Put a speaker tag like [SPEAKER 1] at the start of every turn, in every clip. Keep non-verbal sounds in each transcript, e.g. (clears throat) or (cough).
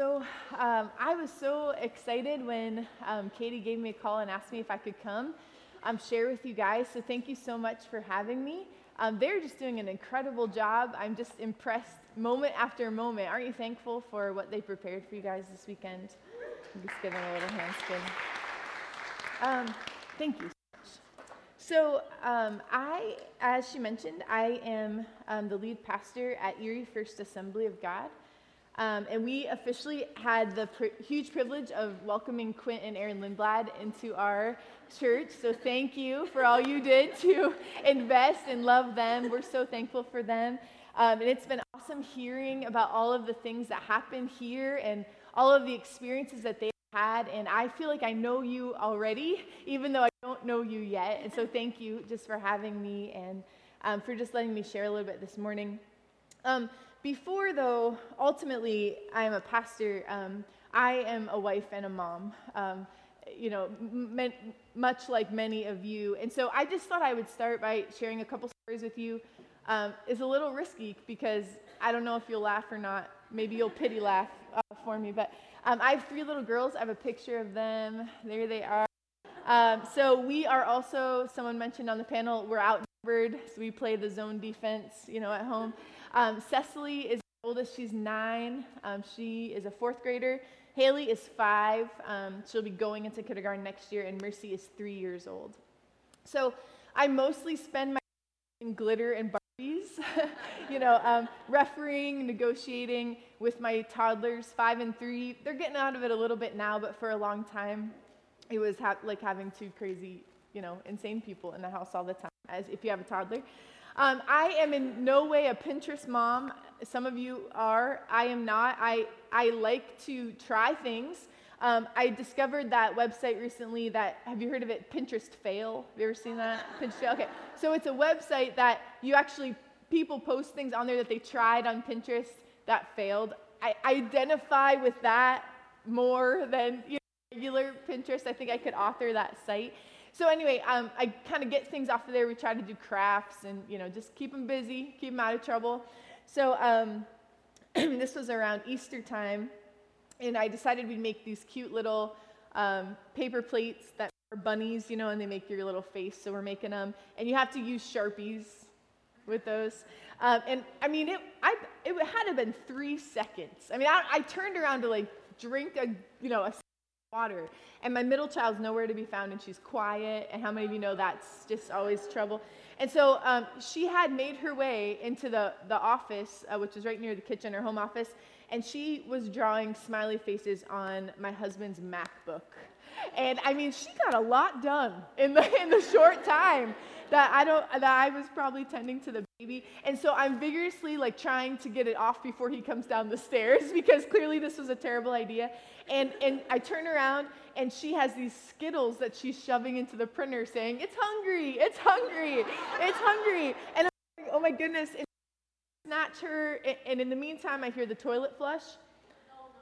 [SPEAKER 1] So um, I was so excited when um, Katie gave me a call and asked me if I could come um, share with you guys. So thank you so much for having me. Um, they're just doing an incredible job. I'm just impressed moment after moment. Aren't you thankful for what they prepared for you guys this weekend? Just give them a little hand spin. Um, thank you. So, um, I, as she mentioned, I am um, the lead pastor at Erie First Assembly of God. Um, and we officially had the pr- huge privilege of welcoming Quint and Aaron Lindblad into our church. So thank you for all you did (laughs) to invest and love them. We're so thankful for them. Um, and it's been awesome hearing about all of the things that happened here and all of the experiences that they had. And I feel like I know you already, even though I don't know you yet. And so thank you just for having me and um, for just letting me share a little bit this morning. Um, before, though, ultimately, I am a pastor. Um, I am a wife and a mom. Um, you know, m- much like many of you. And so I just thought I would start by sharing a couple stories with you. Um, it's a little risky because I don't know if you'll laugh or not. Maybe you'll pity laugh uh, for me. But um, I have three little girls. I have a picture of them. There they are. Um, so we are also, someone mentioned on the panel, we're outnumbered. So we play the zone defense, you know, at home. Um, Cecily is the oldest. She's nine. Um, she is a fourth grader. Haley is five. Um, she'll be going into kindergarten next year, and Mercy is three years old. So I mostly spend my time in glitter and Barbies, (laughs) you know, um, refereeing, negotiating with my toddlers, five and three. They're getting out of it a little bit now, but for a long time, it was ha- like having two crazy, you know, insane people in the house all the time, as if you have a toddler. Um, I am in no way a Pinterest mom. Some of you are. I am not. I, I like to try things. Um, I discovered that website recently that, have you heard of it? Pinterest Fail. Have you ever seen that? Pinterest Fail? Okay. So it's a website that you actually, people post things on there that they tried on Pinterest that failed. I identify with that more than you know, regular Pinterest. I think I could author that site. So anyway, um, I kind of get things off of there. We try to do crafts and you know just keep them busy, keep them out of trouble. So um, (clears throat) this was around Easter time, and I decided we'd make these cute little um, paper plates that are bunnies, you know, and they make your little face. So we're making them, and you have to use sharpies with those. Um, and I mean, it, I, it had to have been three seconds. I mean, I, I turned around to like drink a, you know, a water. And my middle child's nowhere to be found, and she's quiet. And how many of you know that's just always trouble? And so um, she had made her way into the, the office, uh, which was right near the kitchen, her home office, and she was drawing smiley faces on my husband's MacBook. And I mean, she got a lot done in the, (laughs) in the short time that I don't that I was probably tending to the baby. And so I'm vigorously like trying to get it off before he comes down the stairs (laughs) because clearly this was a terrible idea. And and I turn around and she has these Skittles that she's shoving into the printer saying, It's hungry, it's hungry, it's hungry. And I'm like, oh my goodness. And snatch her and in the meantime I hear the toilet flush.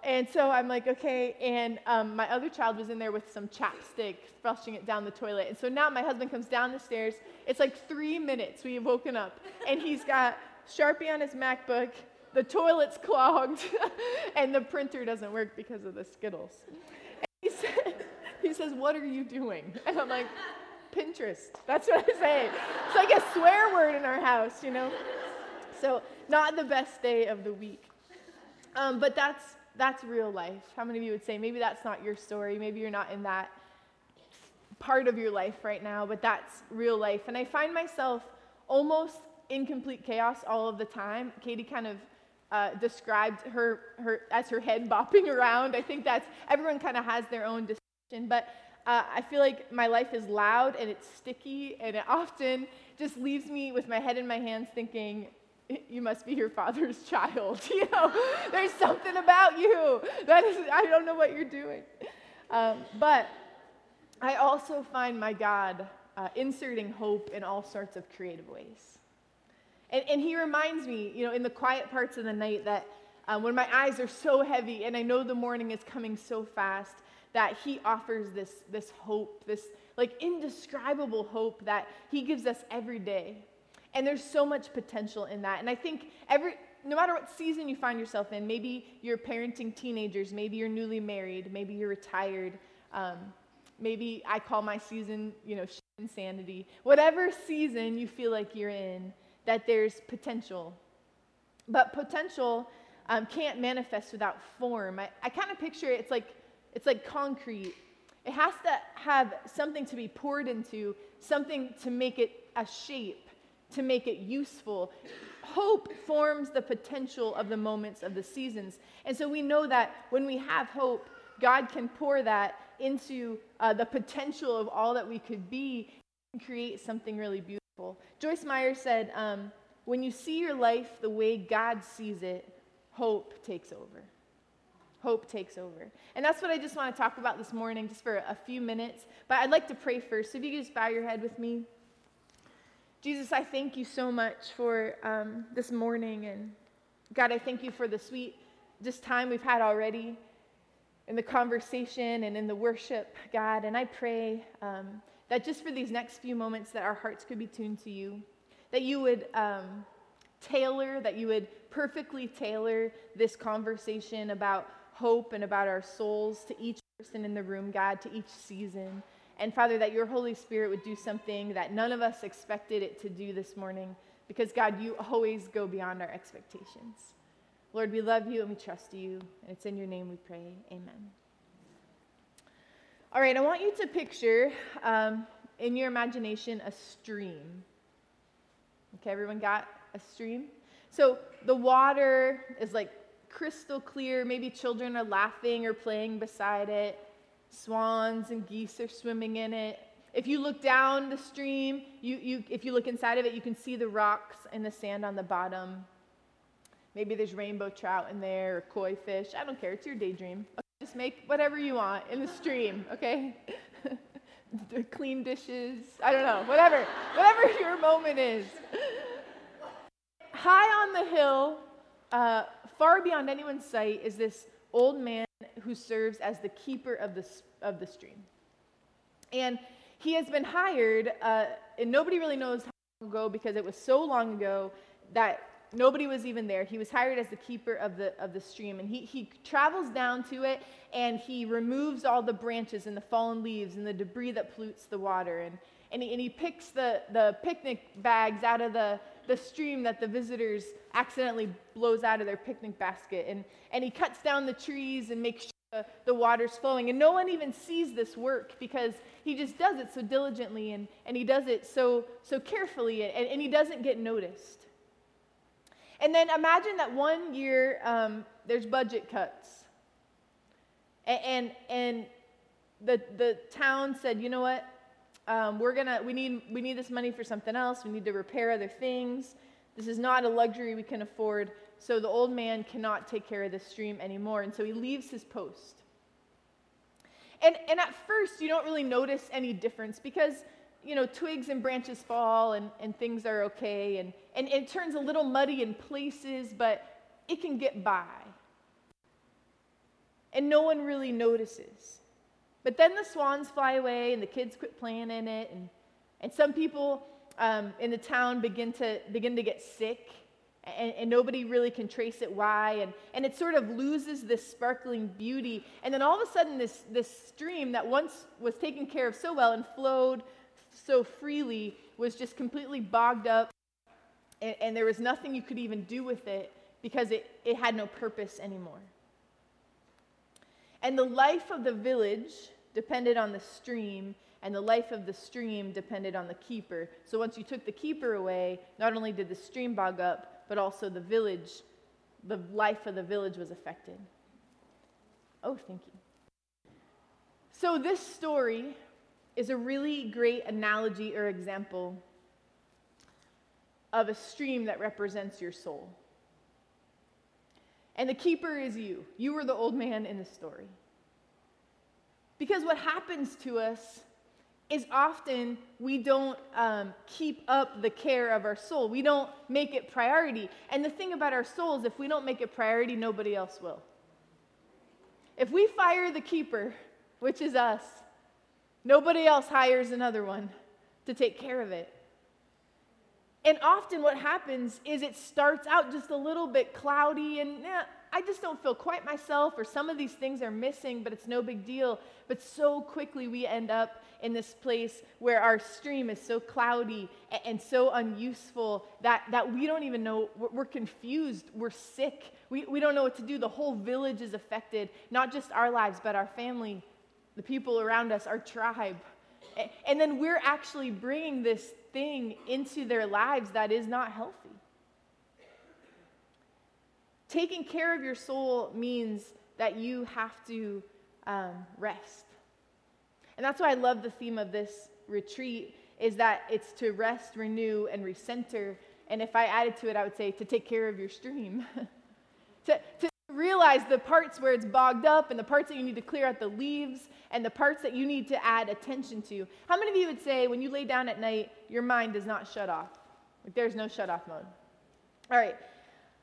[SPEAKER 1] And so I'm like, okay. And um, my other child was in there with some chapstick, flushing it down the toilet. And so now my husband comes down the stairs. It's like three minutes we have woken up, and he's got Sharpie on his MacBook. The toilet's clogged, (laughs) and the printer doesn't work because of the Skittles. And he, (laughs) he says, What are you doing? And I'm like, Pinterest. That's what I say. It's like a swear word in our house, you know? So, not the best day of the week. Um, but that's that's real life. How many of you would say maybe that's not your story? Maybe you're not in that part of your life right now, but that's real life. And I find myself almost in complete chaos all of the time. Katie kind of uh, described her, her as her head bopping (laughs) around. I think that's everyone kind of has their own description, but uh, I feel like my life is loud and it's sticky, and it often just leaves me with my head in my hands thinking, (laughs) you must be your father's child. (laughs) You know, there's something about you that is, I don't know what you're doing. Um, but I also find my God uh, inserting hope in all sorts of creative ways. And, and, he reminds me, you know, in the quiet parts of the night that um, when my eyes are so heavy and I know the morning is coming so fast, that he offers this, this hope, this like indescribable hope that he gives us every day. And there's so much potential in that. And I think every, no matter what season you find yourself in, maybe you're parenting teenagers, maybe you're newly married, maybe you're retired, um, maybe I call my season, you know, insanity. Whatever season you feel like you're in, that there's potential. But potential um, can't manifest without form. I, I kind of picture it, it's like, it's like concrete. It has to have something to be poured into, something to make it a shape, to make it useful. Hope forms the potential of the moments of the seasons. And so we know that when we have hope, God can pour that into uh, the potential of all that we could be and create something really beautiful. Joyce Meyer said, um, When you see your life the way God sees it, hope takes over. Hope takes over. And that's what I just want to talk about this morning, just for a few minutes. But I'd like to pray first. So if you could just bow your head with me. Jesus, I thank you so much for um, this morning. And God, I thank you for the sweet just time we've had already in the conversation and in the worship, God. And I pray um, that just for these next few moments, that our hearts could be tuned to you, that you would um, tailor, that you would perfectly tailor this conversation about hope and about our souls to each person in the room, God, to each season. And Father, that your Holy Spirit would do something that none of us expected it to do this morning, because God, you always go beyond our expectations. Lord, we love you and we trust you. And it's in your name we pray. Amen. All right, I want you to picture um, in your imagination a stream. Okay, everyone got a stream? So the water is like crystal clear. Maybe children are laughing or playing beside it. Swans and geese are swimming in it. If you look down the stream, you, you, if you look inside of it, you can see the rocks and the sand on the bottom. Maybe there's rainbow trout in there or koi fish. I don't care. It's your daydream. Okay, just make whatever you want in the stream, okay? (laughs) Clean dishes. I don't know. Whatever. whatever (laughs) your moment is. High on the hill, uh, far beyond anyone's sight, is this old man who serves as the keeper of the, of the stream. And he has been hired, uh, and nobody really knows how long ago because it was so long ago that nobody was even there. He was hired as the keeper of the, of the stream. And he, he travels down to it and he removes all the branches and the fallen leaves and the debris that pollutes the water. And, and, he, and he picks the, the picnic bags out of the, the stream that the visitors accidentally blows out of their picnic basket. And, and he cuts down the trees and makes sure the, the water's flowing. And no one even sees this work because he just does it so diligently and, and he does it so, so carefully and, and he doesn't get noticed. And then imagine that one year um, there's budget cuts. And, and, and, the, the town said, you know what? Um, we're gonna, we need, we need this money for something else. We need to repair other things. This is not a luxury we can afford. So the old man cannot take care of the stream anymore. And so he leaves his post. And, and at first, you don't really notice any difference because you know, twigs and branches fall and, and things are okay. And, and it turns a little muddy in places, but it can get by. And no one really notices. But then the swans fly away and the kids quit playing in it. And, and some people um, in the town begin to, begin to get sick. And, and, nobody really can trace it why. And, and it sort of loses this sparkling beauty. And then all of a sudden, this, this stream that once was taken care of so well and flowed so freely was just completely bogged up, and, and there was nothing you could even do with it because it, it had no purpose anymore. And the life of the village depended on the stream, and the life of the stream depended on the keeper. So once you took the keeper away, not only did the stream bog up, but also the village, the life of the village was affected. Oh, thank you. So this story is a really great analogy or example of a stream that represents your soul. And the keeper is you. You are the old man in the story. Because what happens to us is often we don't um, keep up the care of our soul. We don't make it priority. And the thing about our souls, if we don't make it priority, nobody else will. If we fire the keeper, which is us, Nobody else hires another one to take care of it. And often what happens is it starts out just a little bit cloudy and eh, I just don't feel quite myself, or some of these things are missing, but it's no big deal. But so quickly we end up in this place where our stream is so cloudy and, and so unuseful that, that we don't even know, we're, we're confused, we're sick, we, we don't know what to do. The whole village is affected, not just our lives, but our family, the people around us, our tribe. And, and then we're actually bringing this thing into their lives that is not healthy. Taking care of your soul means that you have to um, rest. And that's why I love the theme of this retreat is that it's to rest, renew, and recenter. And if I added to it, I would say to take care of your stream. (laughs) to, to realize the parts where it's bogged up and the parts that you need to clear out the leaves and the parts that you need to add attention to. How many of you would say when you lay down at night, your mind does not shut off? Like there's no shut off mode. All right.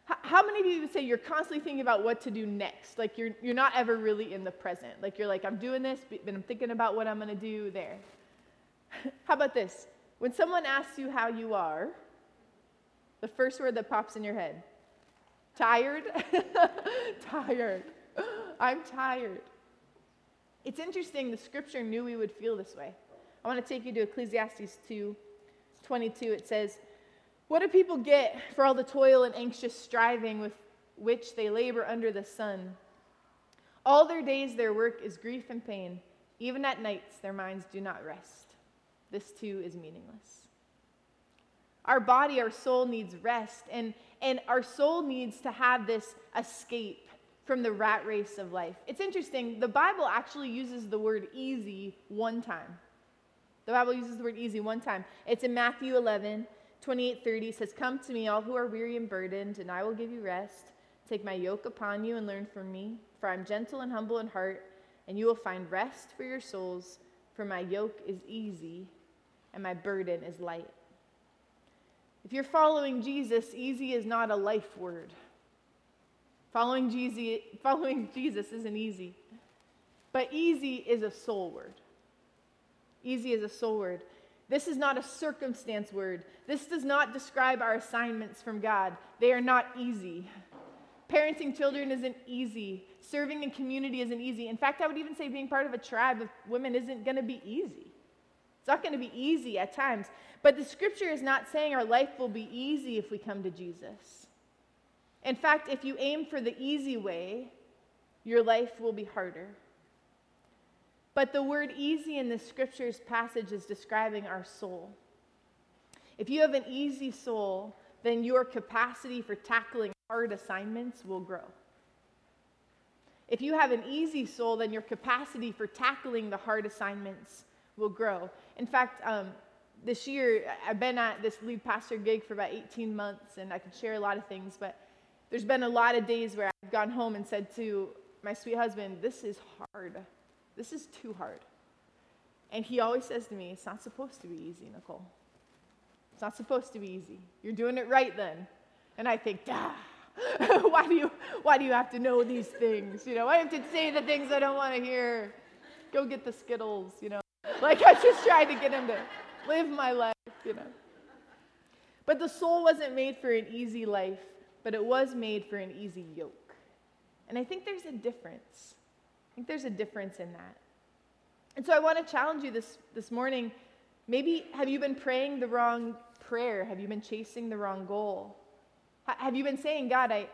[SPEAKER 1] How many of you would say you're constantly thinking about what to do next? Like you're, you're not ever really in the present. Like you're like, I'm doing this, but I'm thinking about what I'm going to do there. (laughs) how about this? When someone asks you how you are, the first word that pops in your head tired? (laughs) tired. (laughs) I'm tired. It's interesting, the scripture knew we would feel this way. I want to take you to Ecclesiastes 2 22. It says, what do people get for all the toil and anxious striving with which they labor under the sun? All their days their work is grief and pain. Even at nights their minds do not rest. This too is meaningless. Our body, our soul needs rest, and, and our soul needs to have this escape from the rat race of life. It's interesting, the Bible actually uses the word easy one time. The Bible uses the word easy one time. It's in Matthew 11, 28:30 says, "Come to me, all who are weary and burdened, and I will give you rest. Take my yoke upon you and learn from me, for I am gentle and humble in heart, and you will find rest for your souls, for my yoke is easy and my burden is light." If you're following Jesus, easy is not a life word. Following Jesus, following Jesus isn't easy. But easy is a soul word. Easy is a soul word. This is not a circumstance word. This does not describe our assignments from God. They are not easy. Parenting children isn't easy. Serving in community isn't easy. In fact, I would even say being part of a tribe of women isn't going to be easy. It's not going to be easy at times. But the scripture is not saying our life will be easy if we come to Jesus. In fact, if you aim for the easy way, your life will be harder. But the word easy in the scriptures passage is describing our soul. If you have an easy soul, then your capacity for tackling hard assignments will grow. If you have an easy soul, then your capacity for tackling the hard assignments will grow. In fact, um, this year, I've been at this lead pastor gig for about 18 months, and I could share a lot of things, but there's been a lot of days where I've gone home and said to my sweet husband, This is hard. This is too hard. And he always says to me, It's not supposed to be easy, Nicole. It's not supposed to be easy. You're doing it right then. And I think, ah, (laughs) why, do you, why do you have to know these things? You know, I have to say the things I don't want to hear. Go get the Skittles, you know. Like I just tried to get him to live my life, you know. But the soul wasn't made for an easy life, but it was made for an easy yoke. And I think there's a difference. I think there's a difference in that. And so I want to challenge you this, this morning. Maybe have you been praying the wrong prayer? Have you been chasing the wrong goal? H- have you been saying, God, I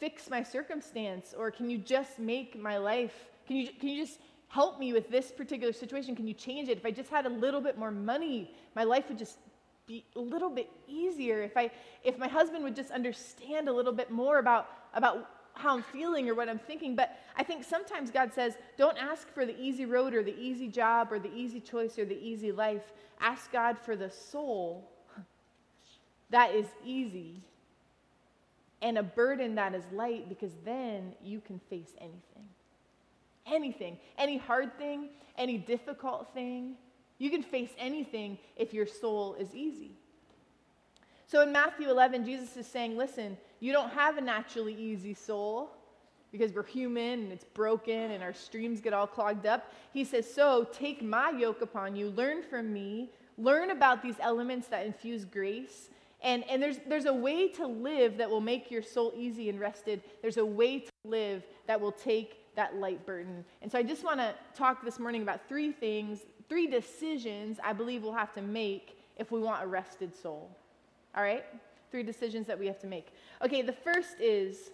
[SPEAKER 1] fix my circumstance? Or can you just make my life? Can you, can you just help me with this particular situation? Can you change it? If I just had a little bit more money, my life would just be a little bit easier. If I if my husband would just understand a little bit more about about how I'm feeling or what I'm thinking, but I think sometimes God says, don't ask for the easy road or the easy job or the easy choice or the easy life. Ask God for the soul that is easy and a burden that is light because then you can face anything. Anything, any hard thing, any difficult thing. You can face anything if your soul is easy. So in Matthew 11, Jesus is saying, listen, you don't have a naturally easy soul because we're human and it's broken and our streams get all clogged up. He says, so take my yoke upon you, learn from me, learn about these elements that infuse grace, And, and there's, there's a way to live that will make your soul easy and rested. There's a way to live that will take that light burden. And so I just want to talk this morning about three things, three decisions I believe we'll have to make if we want a rested soul. All right? Three decisions that we have to make. Okay, the first is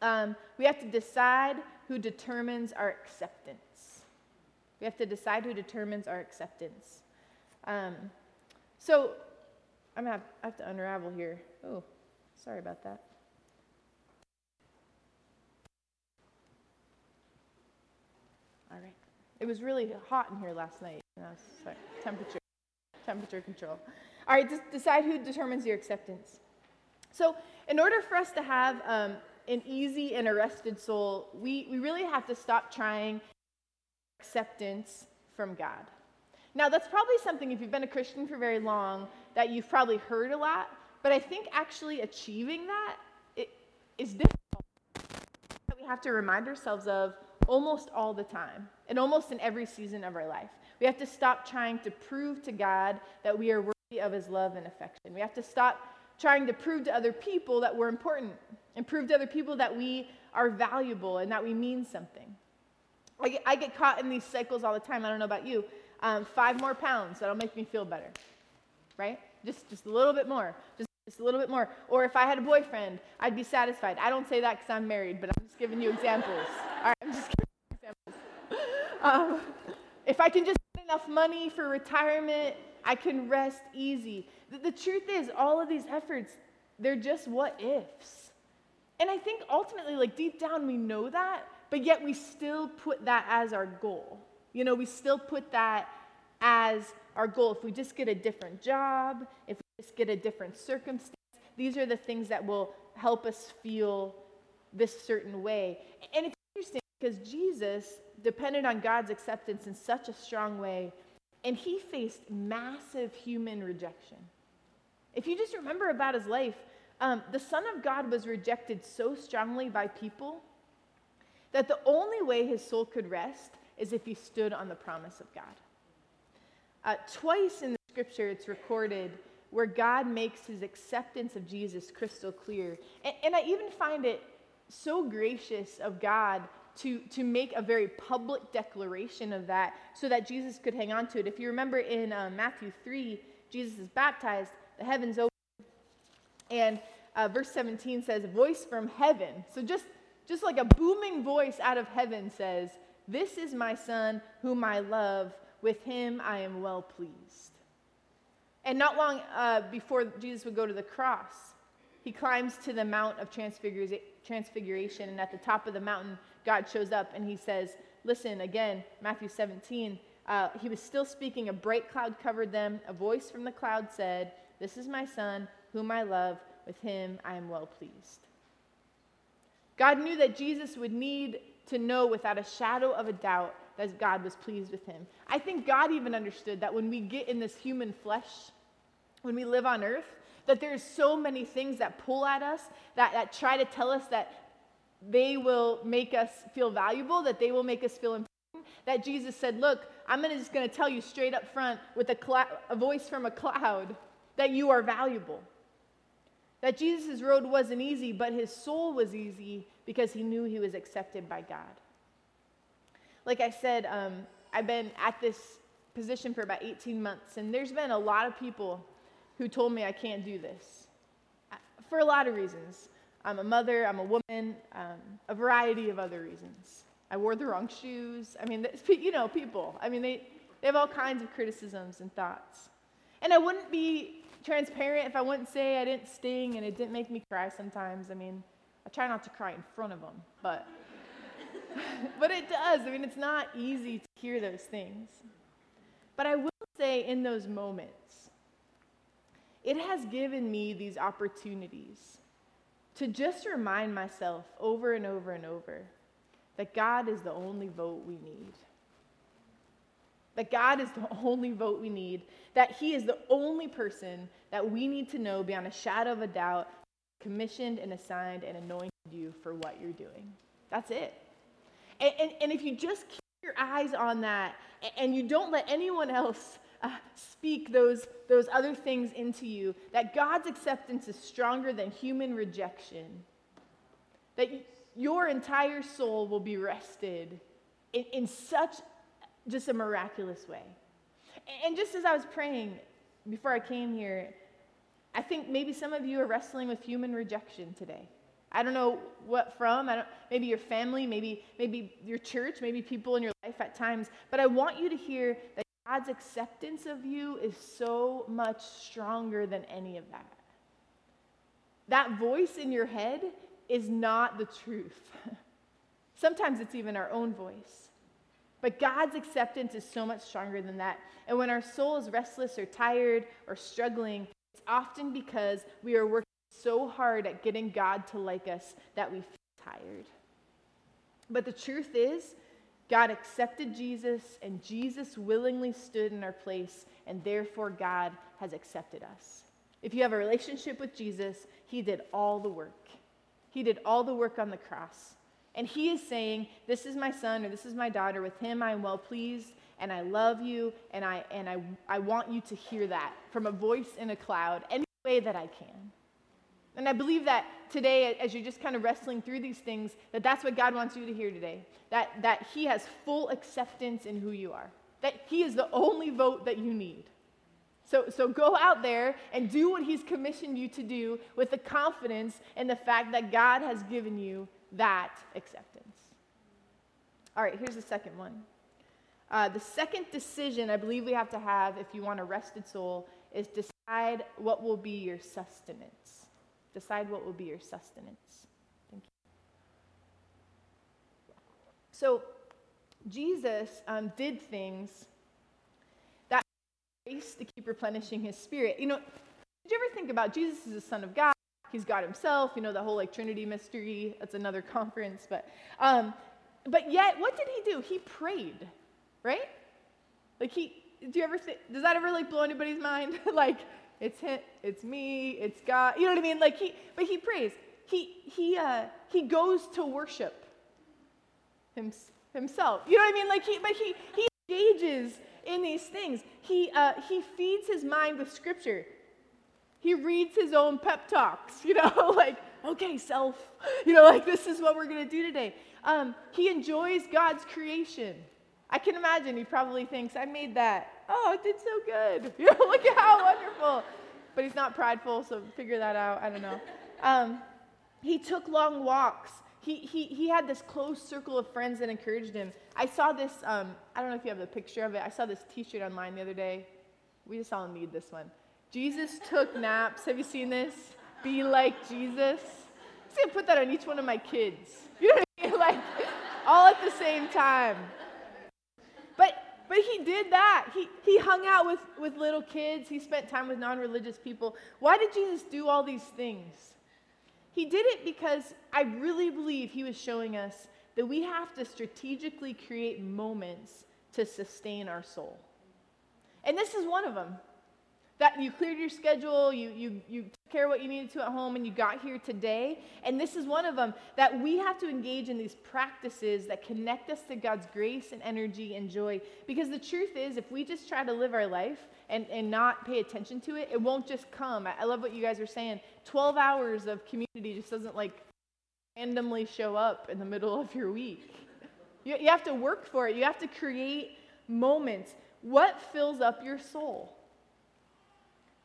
[SPEAKER 1] um, we have to decide who determines our acceptance. We have to decide who determines our acceptance. Um, so I'm gonna have, I have to unravel here. Oh, sorry about that. All right. It was really hot in here last night. No, sorry. Temperature, temperature control. All right. Decide who determines your acceptance. So, in order for us to have um, an easy and arrested soul, we, we really have to stop trying acceptance from God. Now, that's probably something, if you've been a Christian for very long, that you've probably heard a lot, but I think actually achieving that it, is difficult. That we have to remind ourselves of almost all the time, and almost in every season of our life. We have to stop trying to prove to God that we are worthy of His love and affection. We have to stop trying to prove to other people that we're important and prove to other people that we are valuable and that we mean something. I get, I get caught in these cycles all the time. I don't know about you um, five more pounds. That'll make me feel better, right? Just, just a little bit more. Just, just a little bit more. Or if I had a boyfriend, I'd be satisfied. I don't say that because I'm married, but I'm just giving you examples. (laughs) All right, I'm just giving you examples. Um, if I can just get enough money for retirement, I can rest easy. The, the truth is, all of these efforts, they're just what ifs. And I think ultimately, like deep down, we know that, but yet we still put that as our goal. You know, we still put that as our goal. If we just get a different job, if we just get a different circumstance, these are the things that will help us feel this certain way. And it's interesting because Jesus depended on God's acceptance in such a strong way, and he faced massive human rejection. If you just remember about his life, um, the Son of God was rejected so strongly by people that the only way his soul could rest is if he stood on the promise of God. Uh, twice in the scripture, it's recorded where God makes his acceptance of Jesus crystal clear. And, and I even find it so gracious of God to, to make a very public declaration of that so that Jesus could hang on to it. If you remember in uh, Matthew 3, Jesus is baptized, the heavens open, and uh, verse 17 says, A Voice from heaven. So just, just like a booming voice out of heaven says, this is my son whom I love. With him I am well pleased. And not long uh, before Jesus would go to the cross, he climbs to the Mount of Transfiguration. And at the top of the mountain, God shows up and he says, Listen, again, Matthew 17, uh, he was still speaking. A bright cloud covered them. A voice from the cloud said, This is my son whom I love. With him I am well pleased. God knew that Jesus would need to know without a shadow of a doubt that God was pleased with him. I think God even understood that when we get in this human flesh, when we live on earth, that there's so many things that pull at us, that, that try to tell us that they will make us feel valuable, that they will make us feel important, that Jesus said, Look, I'm gonna, just going to tell you straight up front with a, cl- a voice from a cloud that you are valuable. That Jesus' road wasn't easy, but his soul was easy because he knew he was accepted by God. Like I said, um, I've been at this position for about 18 months, and there's been a lot of people who told me I can't do this for a lot of reasons. I'm a mother, I'm a woman, um, a variety of other reasons. I wore the wrong shoes. I mean, you know, people. I mean, they, they have all kinds of criticisms and thoughts. And I wouldn't be transparent if I wouldn't say I didn't sting and it didn't make me cry sometimes. I mean, I try not to cry in front of them, but (laughs) but it does. I mean, it's not easy to hear those things. But I will say in those moments, it has given me these opportunities to just remind myself over and over and over that God is the only vote we need. That God is the (laughs) only vote we need. That He is the only person that we need to know beyond a shadow of a doubt commissioned and assigned and anointed you for what you're doing. That's it. And, and, and if you just keep your eyes on that and you don't let anyone else uh, speak those, those other things into you, that God's acceptance is stronger than human rejection. That your entire soul will be rested in, in such just a miraculous way. And just as I was praying before I came here, I think maybe some of you are wrestling with human rejection today. I don't know what from. I don't, maybe your family, maybe maybe your church, maybe people in your life at times. But I want you to hear that God's acceptance of you is so much stronger than any of that. That voice in your head is not the truth. (laughs) Sometimes it's even our own voice. But God's acceptance is so much stronger than that. And when our soul is restless or tired or struggling, it's often because we are working so hard at getting God to like us that we feel tired. But the truth is, God accepted Jesus, and Jesus willingly stood in our place, and therefore God has accepted us. If you have a relationship with Jesus, He did all the work. He did all the work on the cross. And He is saying, This is my son or this is my daughter. With Him I am well pleased, and I love you, and I, and I, I want you to hear that from a voice in a cloud any way that I can. And I believe that today, as you're just kind of wrestling through these things, that that's what God wants you to hear today. That, that He has full acceptance in who you are, that He is the only vote that you need. So, so go out there and do what He's commissioned you to do with the confidence and the fact that God has given you that acceptance. All right, here's the second one. Uh, the second decision I believe we have to have if you want a rested soul is decide what will be your sustenance. Decide what will be your sustenance. Thank you. So, Jesus um, did things that grace to keep replenishing his spirit. You know, did you ever think about Jesus is the Son of God? He's God himself. You know, the whole like Trinity mystery. That's another (laughs) conference. But, um, but yet, what did he do? He prayed, right? Like he, do you ever think, does that ever like blow anybody's mind? (laughs) like, it's him, it's me, it's God. You know what I mean? Like he, but he prays. He he uh, he goes to worship him, himself. You know what I mean? Like he, but he he engages in these things. He uh, he feeds his mind with scripture. He reads his own pep talks. (laughs) You know, like okay, self. (laughs) You know, like this is what we're gonna do today. Um, he enjoys God's creation. I can imagine he probably thinks, I made that. Oh, it did so good. (laughs) Look at how wonderful. But he's not prideful, so figure that out. I don't know. Um, he took long walks. He, he, he had this close circle of friends that encouraged him. I saw this, um, I don't know if you have the picture of it. I saw this t shirt online the other day. We just all need this one. Jesus took (laughs) naps. Have you seen this? Be like Jesus. I'm going to put that on each one of my kids. (laughs) You know what I mean? Like, all at the same time. But he did that. He, he hung out with, with little kids. He spent time with non religious people. Why did Jesus do all these things? He did it because I really believe he was showing us that we have to strategically create moments to sustain our soul. And this is one of them that you cleared your schedule, you, you, you care what you needed to at home, and you got here today. And this is one of them that we have to engage in these practices that connect us to God's grace and energy and joy. Because the truth is, if we just try to live our life and, and not pay attention to it, it won't just come. I, I love what you guys are saying. 12 hours of community just doesn't like randomly show up in the middle of your week. You, you have to work for it, you have to create moments. What fills up your soul?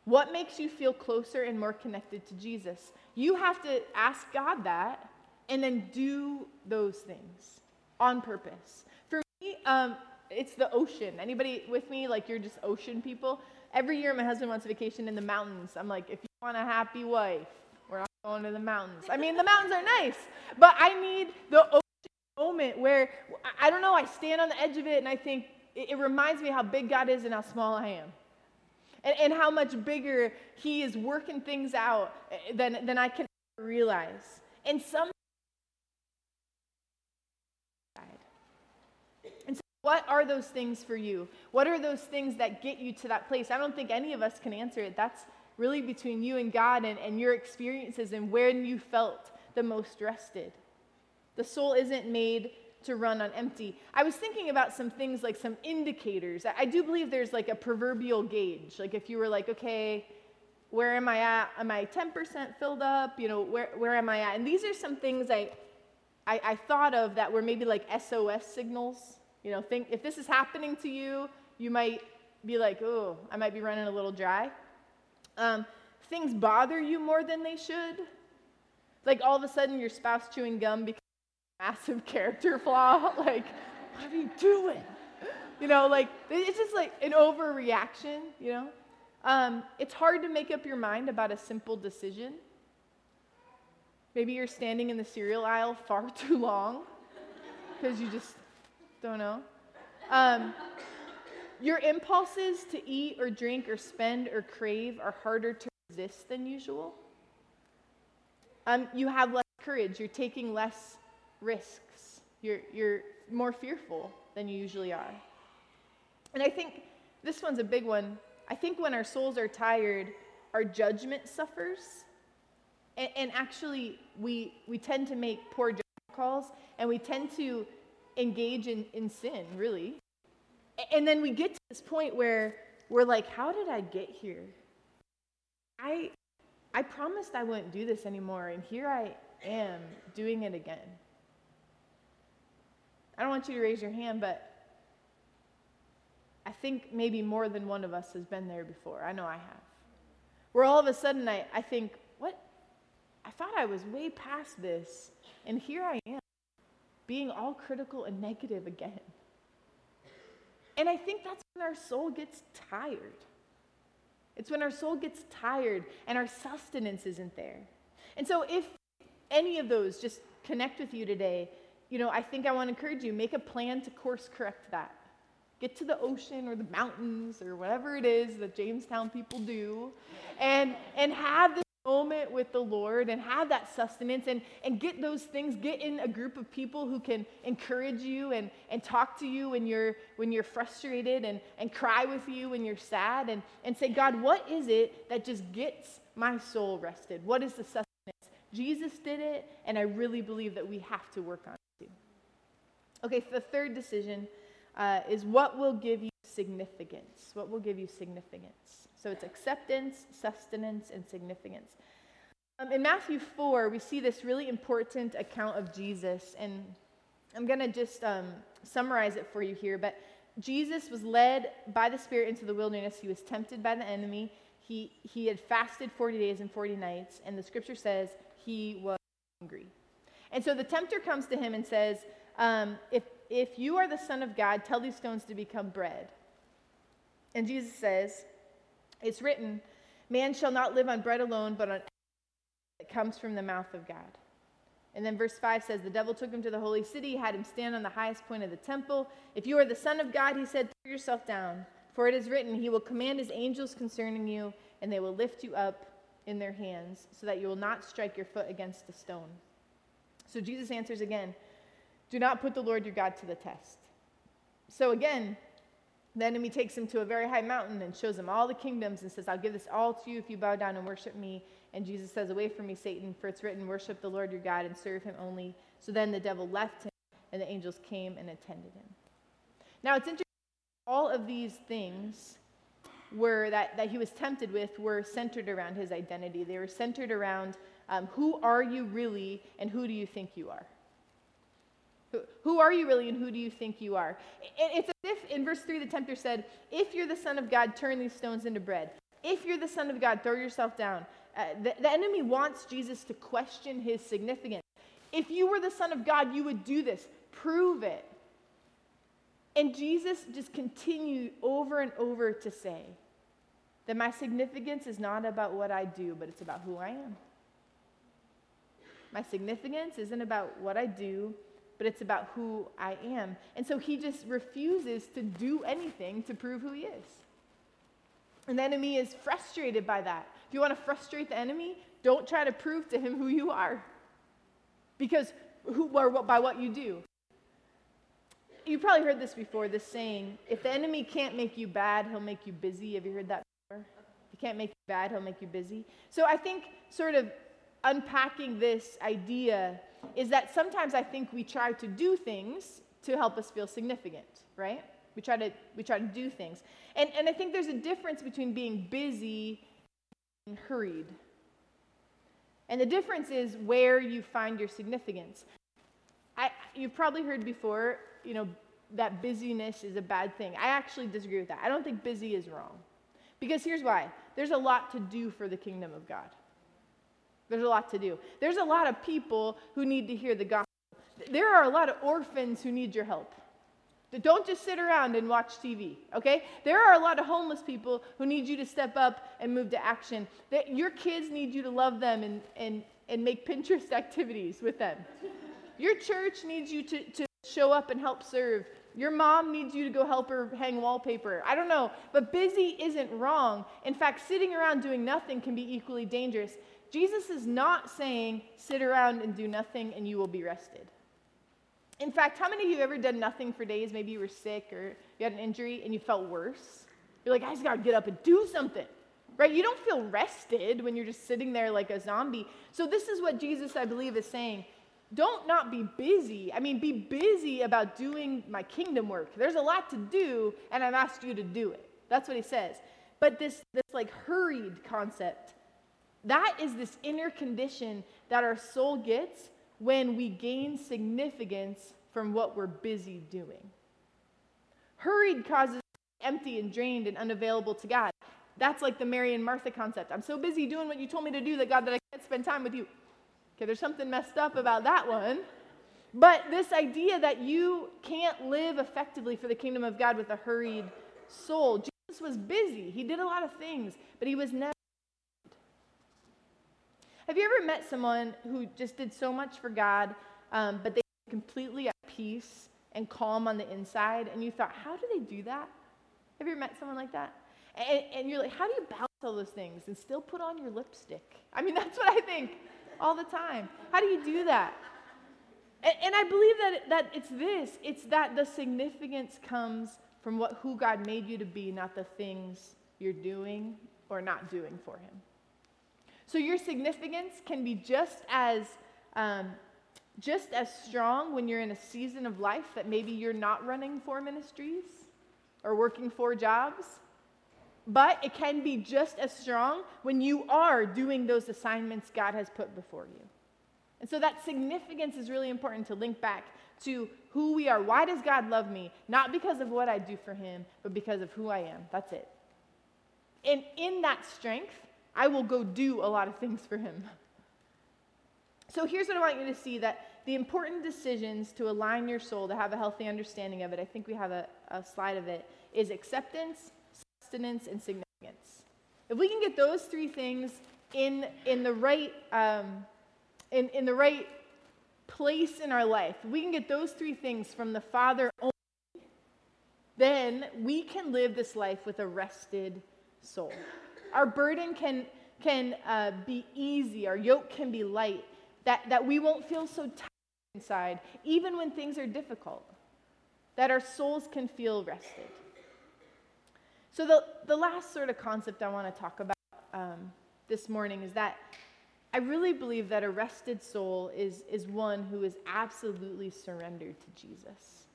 [SPEAKER 1] What makes you feel closer and more connected to Jesus? You have to ask God that and then do those things on purpose. For me, um, it's the ocean. Anybody with me? Like you're just ocean people? Every year my husband wants a vacation in the mountains. I'm like, if you want a happy wife, we're not going to the mountains. I mean, the mountains are nice, but I need the ocean moment where, I don't know, I stand on the edge of it and I think, it, it reminds me how big God is and how small I am and, and how much bigger He is working things out eh, than, than I can realize. And some and so what are those things for you? What are those things that get you to that place? I don't think any of us can answer it. That's really between you and God and, and your experiences and when you felt the most rested. The soul isn't made to run on empty. I was thinking about some things like some indicators. I, I do believe there's like a proverbial gauge. Like if you were like, okay, where am I at? Am I 10% filled up? You know, where, where am I at? And these are some things I, I, I thought of that were maybe like SOS signals. You know, think if this is happening to you, you might be like, oh, I might be running a little dry. Um, things bother you more than they should. Like all of a sudden your spouse chewing gum becomes a massive character flaw. (laughs) like, what are you doing? You know, like it's just like an overreaction, you know? Um, it's hard to make up your mind about a simple decision. Maybe you're standing in the cereal aisle far (laughs) too long because you just don't know. Um, your impulses to eat or drink or spend or crave are harder to resist than usual. Um, you have less courage. You're taking less risks. You're, you're more fearful than you usually are. And I think this one's a big one. I think when our souls are tired, our judgment suffers. And, and actually, we, we tend to make poor judgment calls and we tend to engage in, in sin, really. And then we get to this point where we're like, how did I get here? I, I promised I wouldn't do this anymore, and here I am doing it again. I don't want you to raise your hand, but I think maybe more than one of us has been there before. I know I have. Where all of a sudden I, I think, what? I thought I was way past this, and here I am, being all critical and negative again. And I think that's when our soul gets tired. It's when our soul gets tired and our sustenance isn't there. And so, if any of those just connect with you today, you know, I think I want to encourage you make a plan to course correct that. Get to the ocean or the mountains or whatever it is that Jamestown people do and, and have this moment with the Lord and have that sustenance and, and get those things, get in a group of people who can encourage you and, and talk to you when you're, when you're frustrated and, and cry with you when you're sad and, and say, God, what is it that just gets my soul rested? What is the sustenance? Jesus did it, and I really believe that we have to work on it. Okay, the third decision uh, is what will give you significance? What will give you significance? So it's acceptance, sustenance, and significance. Um, in Matthew 4, we see this really important account of Jesus, and I'm going to just um, summarize it for you here. But Jesus was led by the Spirit into the wilderness. He was tempted by the enemy. He, he had fasted 40 days and 40 nights, and the scripture says he was hungry. And so the tempter comes to him and says, um, if, if you are the Son of God, tell these stones to become bread. And Jesus says, it's written, Man shall not live on bread alone, but on that comes from the mouth of God. And then verse 5 says, The devil took him to the holy city, had him stand on the highest point of the temple. If you are the Son of God, he said, throw yourself down. For it is written, He will command His angels concerning you, and they will lift you up in their hands, so that you will not strike your foot against a stone. So Jesus answers again, Do not put the Lord your God to the test. So again, the enemy takes him to a very high mountain and shows him all the kingdoms and says, I'll give this all to you if you bow down and worship me. And Jesus says, Away from me, Satan, for it's written, Worship the Lord your God and serve him only. So then the devil left him, and the angels came and attended him. Now it's interesting, all of these things were that, that he was tempted with were centered around his identity. They were centered around um, who are you really and who do you think you are? Who are you really and who do you think you are? It's as if in verse 3 the tempter said, If you're the Son of God, turn these stones into bread. If you're the Son of God, throw yourself down. Uh, the, the enemy wants Jesus to question his significance. If you were the Son of God, you would do this. Prove it. And Jesus just continued over and over to say that my significance is not about what I do, but it's about who I am. My significance isn't about what I do, but it's about who I am. And so he just refuses to do anything to prove who he is. And the enemy is frustrated by that. If you want to frustrate the enemy, don't try to prove to him who you are. Because who or what, by what you do. You probably heard this before, this saying, if the enemy can't make you bad, he'll make you busy. Have you heard that before? If he can't make you bad, he'll make you busy. So I think sort of unpacking this idea is that sometimes I think we try to do things to help us feel significant, right? We try to, we try to do things. And, and I think there's a difference between being busy and hurried. And the difference is where you find your significance. I, you've probably heard before, you know, that busyness is a bad thing. I actually disagree with that. I don't think busy is wrong. Because here's why there's a lot to do for the kingdom of God. There's a lot to do. There's a lot of people who need to hear the gospel. There are a lot of orphans who need your help. Don't just sit around and watch TV, okay? There are a lot of homeless people who need you to step up and move to action. That your kids need you to love them and, and, and make Pinterest (laughs) activities with them. Your church needs you to, to show up and help serve. Your mom needs you to go help her hang wallpaper. I don't know, but busy isn't wrong. In fact, sitting around doing nothing can be equally dangerous. Jesus is not saying sit around and do nothing and you will be rested. In fact, how many of you ever done nothing for days? Maybe you were sick or you had an injury and you felt worse. You're like, I just gotta get up and do something, right? You don't feel rested when you're just sitting there like a zombie. So, this is what Jesus, I believe, is saying. Don't not be busy. I mean, be busy about doing my kingdom work. There's a lot to do, and I've asked you to do it. That's what he says. But this, this like hurried concept, that is this inner condition that our soul gets when we gain significance from what we're busy doing. Hurried causes empty and drained and unavailable to God. That's like the Mary and Martha concept. I'm so busy doing what you told me to do that God that I can't spend time with you. Okay, there's something messed up about that one. But this idea that you can't live effectively for the kingdom of God with a hurried soul. Jesus was busy. He did a lot of things, but he was never have you ever met someone who just did so much for God, um, but they were completely at peace and calm on the inside, and you thought, how do they do that? Have you ever met someone like that? And, and you're like, how do you balance all those things and still put on your lipstick? I mean, (laughs) that's what I think all the time. How do you do that? And, and I believe that, that it's this it's that the significance comes from what, who God made you to be, not the things you're doing or not doing for Him. So your significance can be just as um, just as strong when you're in a season of life that maybe you're not running four ministries or working four jobs. But it can be just as strong when you are doing those assignments God has put before you. And so that significance is really important to link back to who we are. Why does God love me? Not because of what I do for Him, but because of who I am. That's it. And in that strength, I will go do a lot of things for him. So here's what I want you to see that the important decisions to align your soul, to have a healthy understanding of it, I think we have a, a slide of it, is acceptance, sustenance, and significance. If we can get those three things in, in, the, right, um, in, in the right place in our life, if we can get those three things from the Father only, then we can live this life with a rested soul. Our burden can, can uh, be easy, our yoke can be light, that, that we won't feel so tired inside, even when things are difficult, that our souls can feel rested. So, the, the last sort of concept I want to talk about um, this morning is that I really believe that a rested soul is, is one who is absolutely surrendered to Jesus.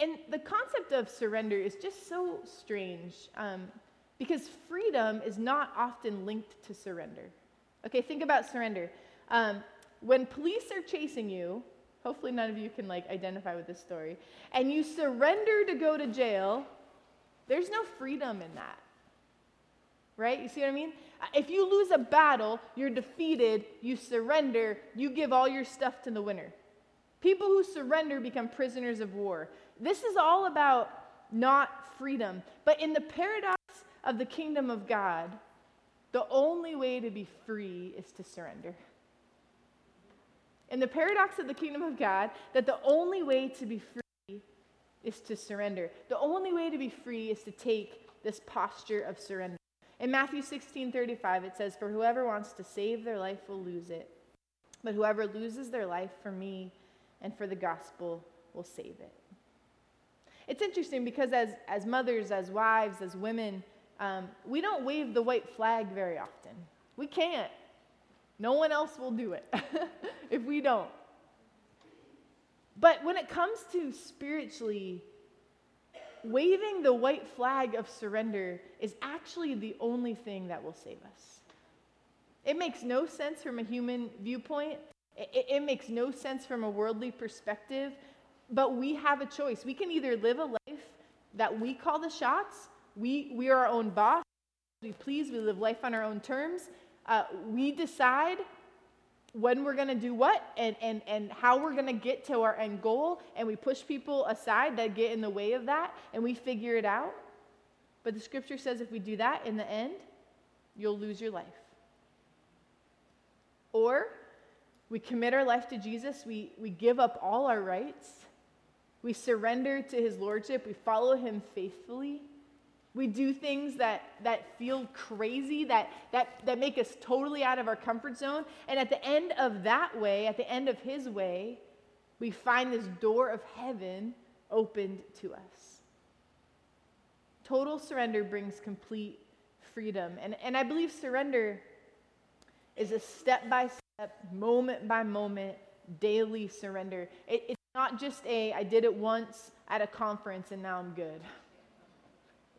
[SPEAKER 1] And the concept of surrender is just so strange um, because freedom is not often linked to surrender. Okay, think about surrender. Um, when police are chasing you, hopefully none of you can like identify with this story, and you surrender to go to jail, there's no freedom in that. Right? You see what I mean? If you lose a battle, you're defeated, you surrender, you give all your stuff to the winner. People who surrender become prisoners of war. This is all about not freedom. But in the paradox of the kingdom of God, the only way to be free is to surrender. In the paradox of the kingdom of God, that the only way to be free is to surrender. The only way to be free is to take this posture of surrender. In Matthew 16 35, it says, For whoever wants to save their life will lose it, but whoever loses their life for me and for the gospel will save it. It's interesting because as, as mothers, as wives, as women, um, we don't wave the white flag very often. We can't. No one else will do it (laughs) if we don't. But when it comes to spiritually, waving the white flag of surrender is actually the only thing that will save us. It makes no sense from a human viewpoint, it, it, makes no sense from a worldly perspective, but we have a choice. We can either live a life that we call the shots, we, we are our own boss, we please, we live life on our own terms. Uh, we decide when we're going to do what and, and, and how we're going to get to our end goal, and we push people aside that get in the way of that, and we figure it out. But the scripture says if we do that in the end, you'll lose your life. Or we commit our life to Jesus, we, we give up all our rights, we surrender to his lordship, we follow him faithfully. We do things that, that feel crazy, that, that, that make us totally out of our comfort zone. And at the end of that way, at the end of his way, we find this door of heaven opened to us. Total surrender brings complete freedom. And, and I believe surrender is a step by step, moment by moment, daily surrender. It, it's not just a, I did it once at a conference and now I'm good.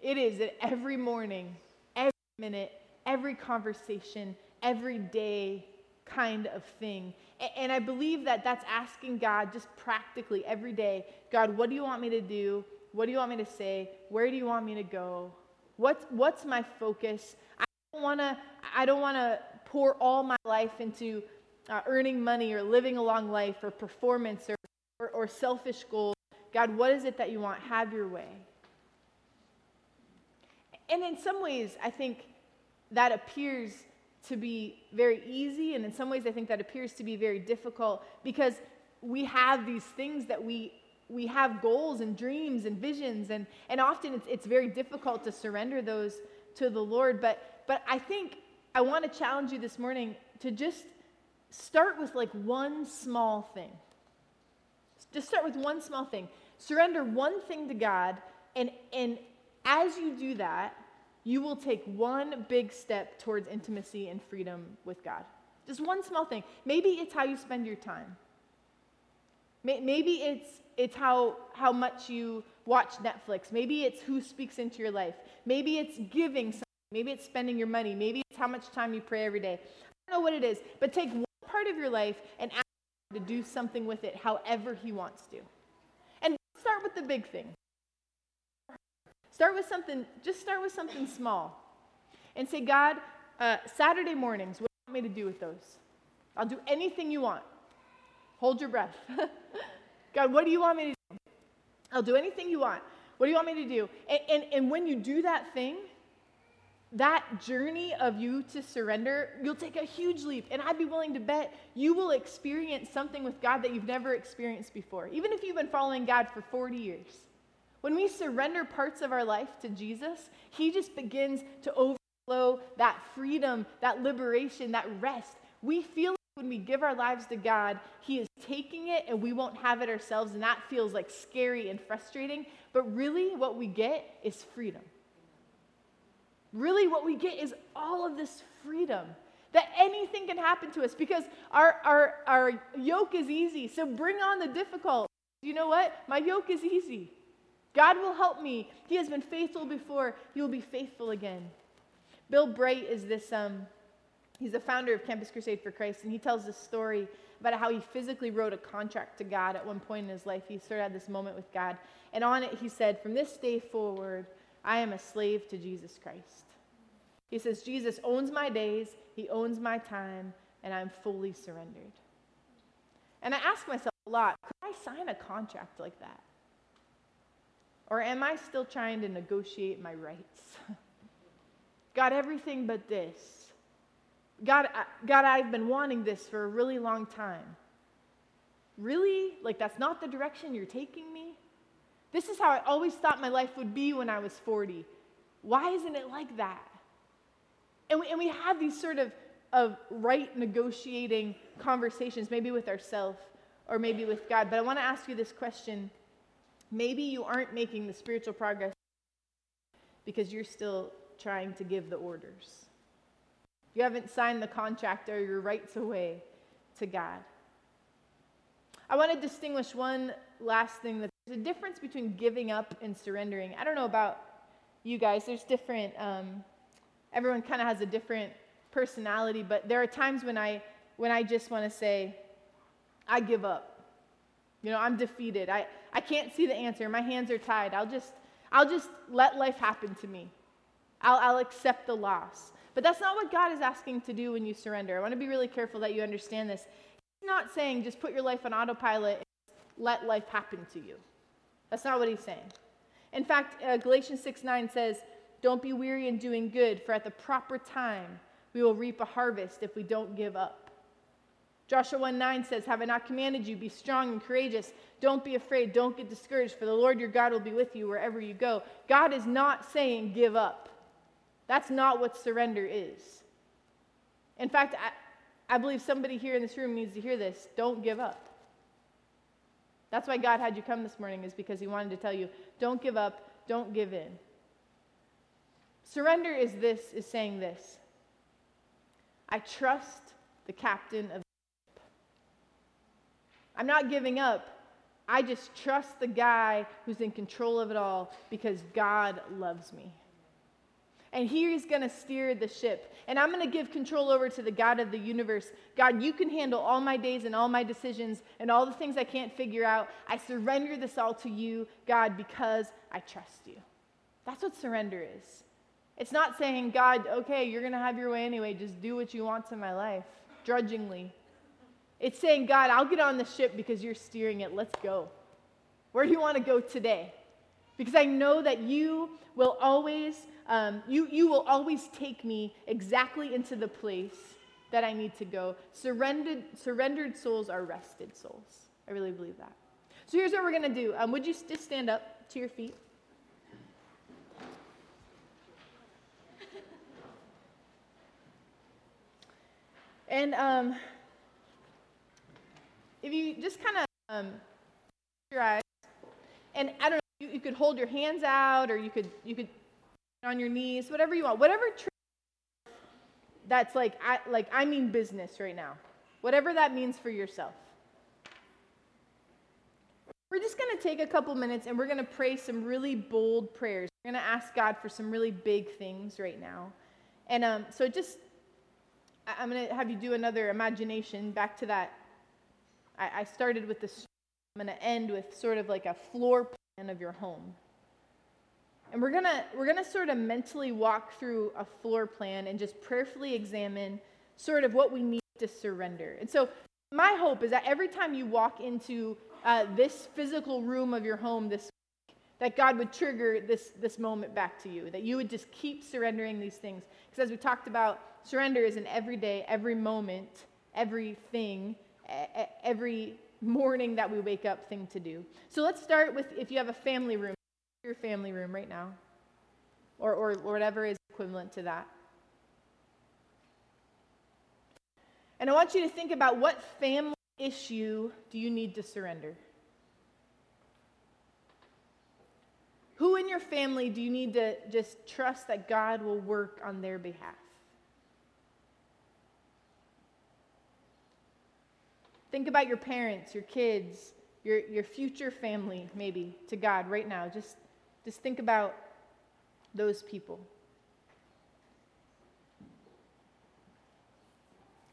[SPEAKER 1] It is that every morning, every minute, every conversation, every day kind of thing. And I believe that that's asking God just practically every day God, what do you want me to do? What do you want me to say? Where do you want me to go? What's, what's my focus? I don't want to I don't want to pour all my life into uh, earning money or living a long life or performance or, or, or selfish goals. God, what is it that you want? Have your way. And in some ways, I think that appears to be very easy, and in some ways, I think that appears to be very difficult because we have these things that we we have goals and dreams and visions, and, and often it's, it's very difficult to surrender those to the Lord. But, but I think I want to challenge you this morning to just start with like one small thing. Just start with one small thing. Surrender one thing to God, and, and as you do that, you will take one big step towards intimacy and freedom with God. Just one small thing. Maybe it's how you spend your time. Maybe it's, it's how, how much you watch Netflix. Maybe it's who speaks into your life. Maybe it's giving something. Maybe it's spending your money. Maybe it's how much time you pray every day. I don't know what it is, but take one part of your life and ask to do something with it however He wants to. And start with the big thing. Start with something, just start with something small. And say, God, uh, Saturday mornings, what do you want me to do with those? I'll do anything you want. Hold your breath. (laughs) God, what do you want me to do? I'll do anything you want. What do you want me to do? And, and, and when you do that thing, that journey of you to surrender, you'll take a huge leap. And I'd be willing to bet you will experience something with God that you've never experienced before, even if you've been following God for 40 years. When we surrender parts of our life to Jesus, He just begins to overflow that freedom, that liberation, that rest. We feel when we give our lives to God, He is taking it and we won't have it ourselves, and that feels like scary and frustrating. But really, what we get is freedom. Really, what we get is all of this freedom that anything can happen to us because our, our, our yoke is easy. So bring on the difficult. You know what? My yoke is easy. God will help me. He has been faithful before. He will be faithful again. Bill Bright is this, um, he's the founder of Campus Crusade for Christ, and he tells this story about how he physically wrote a contract to God at one point in his life. He sort of had this moment with God. And on it, he said, From this day forward, I am a slave to Jesus Christ. He says, Jesus owns my days, he owns my time, and I'm fully surrendered. And I ask myself a lot could I sign a contract like that? Or am I still trying to negotiate my rights? (laughs) God, everything but this. God, I, God, I've been wanting this for a really long time. Really? Like, that's not the direction you're taking me? This is how I always thought my life would be when I was 40. Why isn't it like that? And we, and we have these sort of, of right negotiating conversations, maybe with ourselves or maybe with God. But I want to ask you this question Maybe you aren't making the spiritual progress because you're still trying to give the orders. You haven't signed the contract or your rights away to God. I want to distinguish one last thing that there's a difference between giving up and surrendering. I don't know about you guys, there's different, um, everyone kind of has a different personality, but there are times when I, when I just want to say, I give up. You know, I'm defeated. I, I can't see the answer. My hands are tied. I'll just, I'll just let life happen to me. I'll, I'll accept the loss. But that's not what God is asking to do when you surrender. I want to be really careful that you understand this. He's not saying just put your life on autopilot let life happen to you. That's not what he's saying. In fact, uh, Galatians 6 9 says, Don't be weary in doing good, for at the proper time we will reap a harvest if we don't give up. Joshua 1 9 says, Have I not commanded you? Be strong and courageous. Don't be afraid. Don't get discouraged, for the Lord your God will be with you wherever you go. God is not saying give up. That's not what surrender is. In fact, I, I believe somebody here in this room needs to hear this. Don't give up. That's why God had you come this morning, is because He wanted to tell you don't give up, don't give in. Surrender is this, is saying this I trust the captain of the ship. I'm not giving up. I just trust the guy who's in control of it all because God loves me and he's going to steer the ship. And I'm going to give control over to the God of the universe. God, you can handle all my days and all my decisions and all the things I can't figure out. I surrender this all to you, God, because I trust you. That's what surrender is. It's not saying, God, okay, you're going to have your way anyway, just do what you want to my life, drudgingly. It's saying, God, I'll get on the ship because you're steering it. Let's go. Where do you want to go today? Because I know that you will always um, you, you will always take me exactly into the place that I need to go. Surrendered, surrendered souls are rested souls. I really believe that. So here's what we're going to do. Um, would you just stand up to your feet? (laughs) And um, if you just kind of um, your eyes, and I don't know, you, you, could hold your hands out, or you could you could on your knees, whatever you want, whatever that's like I, like I mean business right now. Whatever that means for yourself. We're just going to take a couple minutes and we're going to pray some really bold prayers. We're going to ask God for some really big things right now. And um, so just, I'm going to have you do another imagination back to that. I, I started with the, I'm going to end with sort of like a floor plan of your home. And we're gonna we're gonna sort of mentally walk through a floor plan and just prayerfully examine sort of what we need to surrender. And so my hope is that every time you walk into uh, this physical room of your home this week, that God would trigger this this moment back to you, that you would just keep surrendering these things. Because as we talked about, surrender is an everyday, every moment, everything, every morning that we wake up thing to do. So let's start with if you have a family room your family room right now, or, or, whatever is equivalent to that. And I want you to think about what family issue do you need to surrender? Who in your family do you need to just trust that God will work on their behalf? Think about your parents, your kids, your, your future family, maybe, to God right now. Just just think about those people.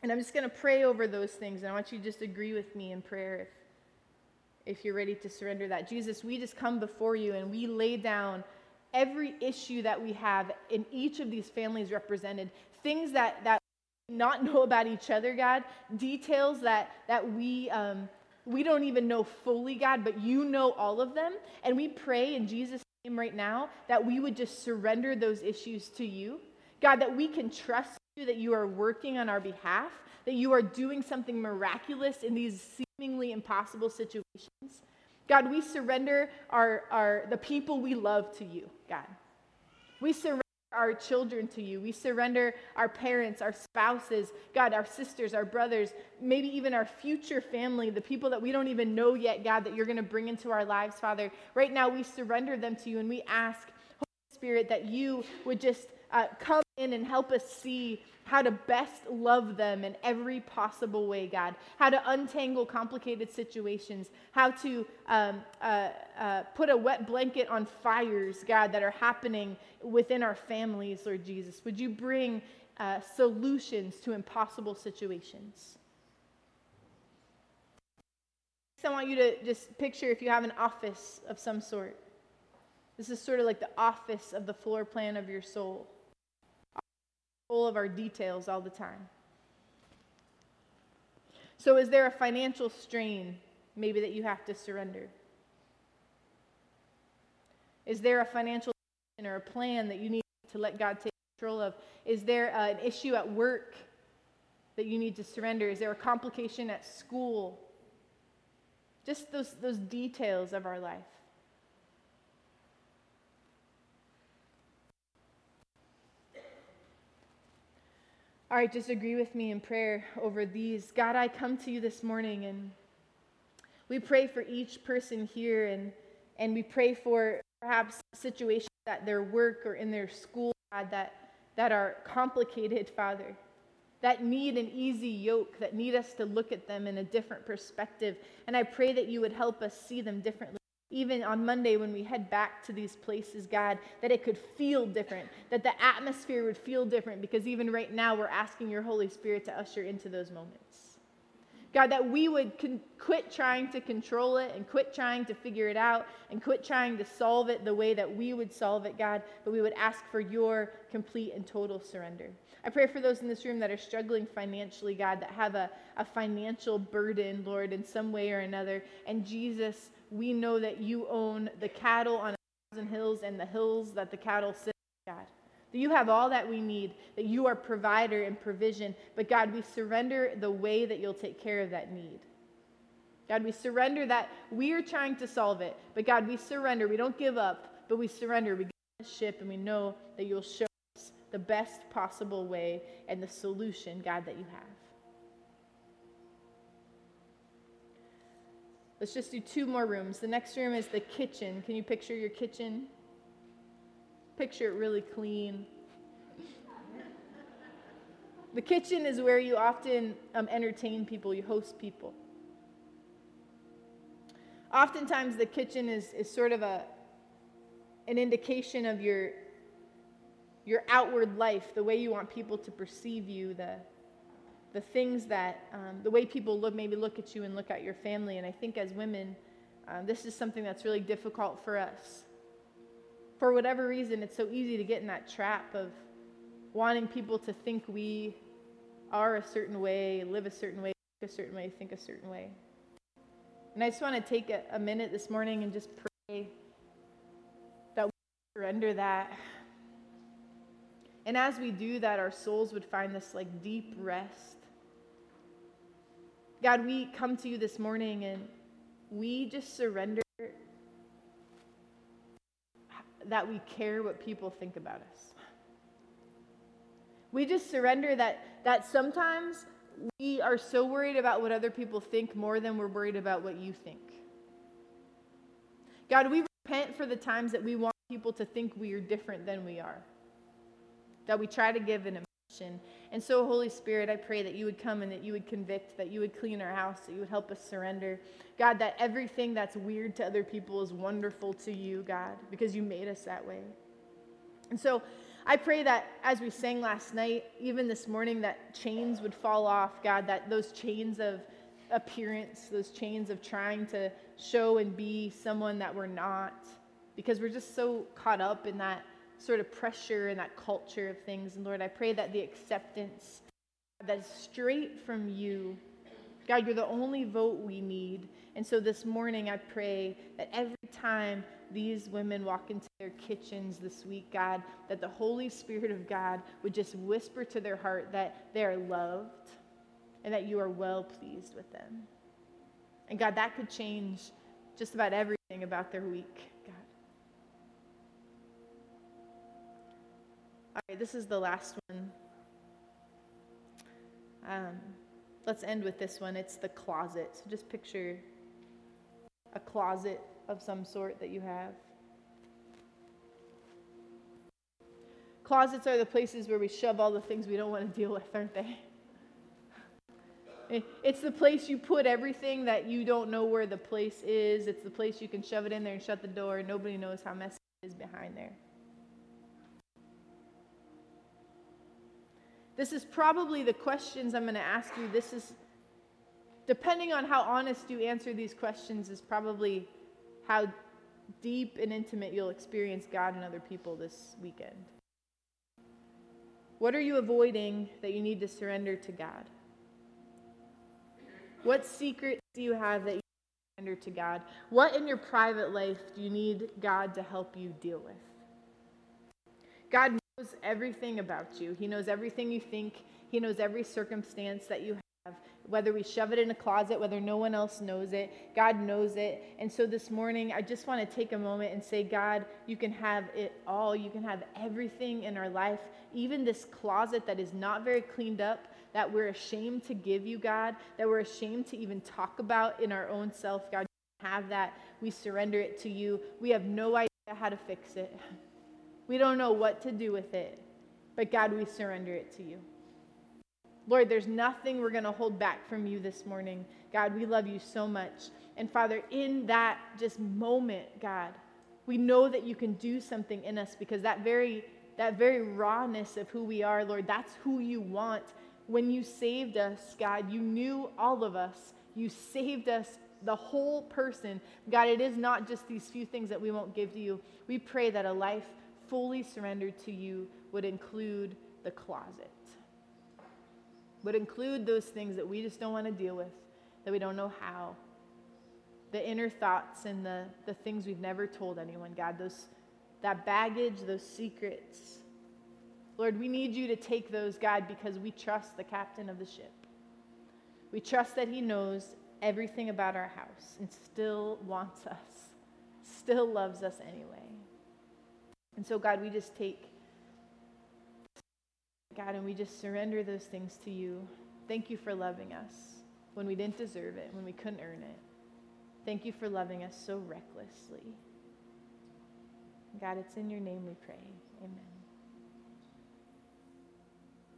[SPEAKER 1] And I'm just going to pray over those things. And I want you to just agree with me in prayer if, if you're ready to surrender that. Jesus, we just come before you and we lay down every issue that we have in each of these families represented, things that, that not (laughs) know about each other, God, details that, that we, um, we don't even know fully, God, but you know all of them. And we pray in Jesus' name right now that we would just surrender those issues to you. God, that we can trust you that you are working on our behalf, that you are doing something miraculous in these seemingly impossible situations. God, we surrender our, our, the people we love to you, God. We surrender our children to you. We surrender our parents, our spouses, God, our sisters, our brothers, maybe even our future family, the people that we don't even know yet, God, that you're going to bring into our lives, Father. Right now, we surrender them to you and we ask, Holy Spirit, that you would just uh, come in and help us see how to best love them in every possible way, God, how to untangle complicated situations, how to um, uh, uh, put a wet blanket on fires, God, that are happening within our families, Lord Jesus. Would you bring uh, solutions to impossible situations? I want you to just picture if you have an office of some sort. This is sort of like the office of the floor plan of your soul full of our details all the time. So, is there a financial strain maybe that you have to surrender? Is there a financial or a plan that you need to let God take control of? Is there uh, an issue at work that you need to surrender? Is there a complication at school? Just those, those details of our life. All right, just agree with me in prayer over these. God, I come to you this morning and we pray for each person here and, and we pray for perhaps situations at their work or in their school, God, that, that are complicated, Father, that need an easy yoke, that need us to look at them in a different perspective. And I pray that you would help us see them differently even on Monday when we head back to these places, God, that it could feel different, that the atmosphere would feel different, because even right now we're asking your Holy Spirit to usher into those moments. God, that we would con- quit trying to control it and quit trying to figure it out and quit trying to solve it the way that we would solve it, God, but we would ask for your complete and total surrender. I pray for those in this room that are struggling financially, God, that have a, a financial burden, Lord, in some way or another. And Jesus, we know that you own the cattle on a thousand hills and the hills that the cattle sit on, God. That you have all that we need, that you are provider and provision. But God, we surrender the way that you'll take care of that need. God, we surrender that we are trying to solve it. But God, we surrender. We don't give up, but we surrender. We get on the ship and we know that you'll show us the best possible way and the solution, God, that you have. Let's just do two more rooms. The next room is the kitchen. Can you picture your kitchen? Picture it really clean. The kitchen is where you often um, entertain people, you host people. Oftentimes, the kitchen is, is sort of a, an indication of your, your outward life, the way you want people to perceive you, the, the things that, um, the way people look, maybe look at you and look at your family. And I think as women, um, this is something that's really difficult for us. For whatever reason, it's so easy to get in that trap of wanting people to think we are a certain way, live a certain way, a certain way, think a certain way. And I just want to take a, a minute this morning and just pray that we surrender that. And as we do that, our souls would find this like deep rest God, we come to you this morning and we just surrender that we care what people think about us. We just surrender that, that sometimes we are so worried about what other people think more than we're worried about what you think. God, we repent for the times that we want people to think we are different than we are, that we try to give an and so, Holy Spirit, I pray that you would come and that you would convict, that you would clean our house, that you would help us surrender. God, that everything that's weird to other people is wonderful to you, God, because you made us that way. And so, I pray that as we sang last night, even this morning, that chains would fall off, God, that those chains of appearance, those chains of trying to show and be someone that we're not, because we're just so caught up in that sort of pressure and that culture of things. And Lord, I pray that the acceptance that's straight from you, God, you're the only vote we need. And so this morning, I pray that every time these women walk into their kitchens this week, God, that the Holy Spirit of God would just whisper to their heart that they are loved and that you are well pleased with them. And God, that could change just about everything about their week. All right, this is the last one. Um, let's end with this one. It's the closet. So just picture a closet of some sort that you have. Closets are the places where we shove all the things we don't want to deal with, aren't they? (laughs) It's the place you put everything that you don't know where the place is. It's the place you can shove it in there and shut the door. Nobody knows how messy it is behind there. This is probably the questions I'm going to ask you. This is, depending on how honest you answer these questions, is probably how deep and intimate you'll experience God and other people this weekend. What are you avoiding that you need to surrender to God? What secrets do you have that you surrender to God? What in your private life do you need God to help you deal with? God knows everything about you. He knows everything you think. He knows every circumstance that you have, whether we shove it in a closet, whether no one else knows it. God knows it. And so this morning, I just want to take a moment and say, God, you can have it all. You can have everything in our life, even this closet that is not very cleaned up that we're ashamed to give you, God, that we're ashamed to even talk about in our own self, God. Have that. We surrender it to you. We have no idea how to fix it. (laughs) We don't know what to do with it. But God, we surrender it to you. Lord, there's nothing we're going to hold back from you this morning. God, we love you so much. And Father, in that just moment, God, we know that you can do something in us because that very that very rawness of who we are, Lord, that's who you want. When you saved us, God, you knew all of us. You saved us the whole person. God, it is not just these few things that we won't give to you. We pray that a life fully surrendered to you would include the closet, would include those things that we just don't want to deal with, that we don't know how. The inner thoughts and the, the things we've never told anyone, God, those, that baggage, those secrets. Lord, we need you to take those, God, because we trust the captain of the ship. We trust that he knows everything about our house and still wants us, still loves us anyway. And so, God, we just take, God, and we just surrender those things to you. Thank you for loving us when we didn't deserve it, when we couldn't earn it. Thank you for loving us so recklessly. God, it's in your name we pray. Amen.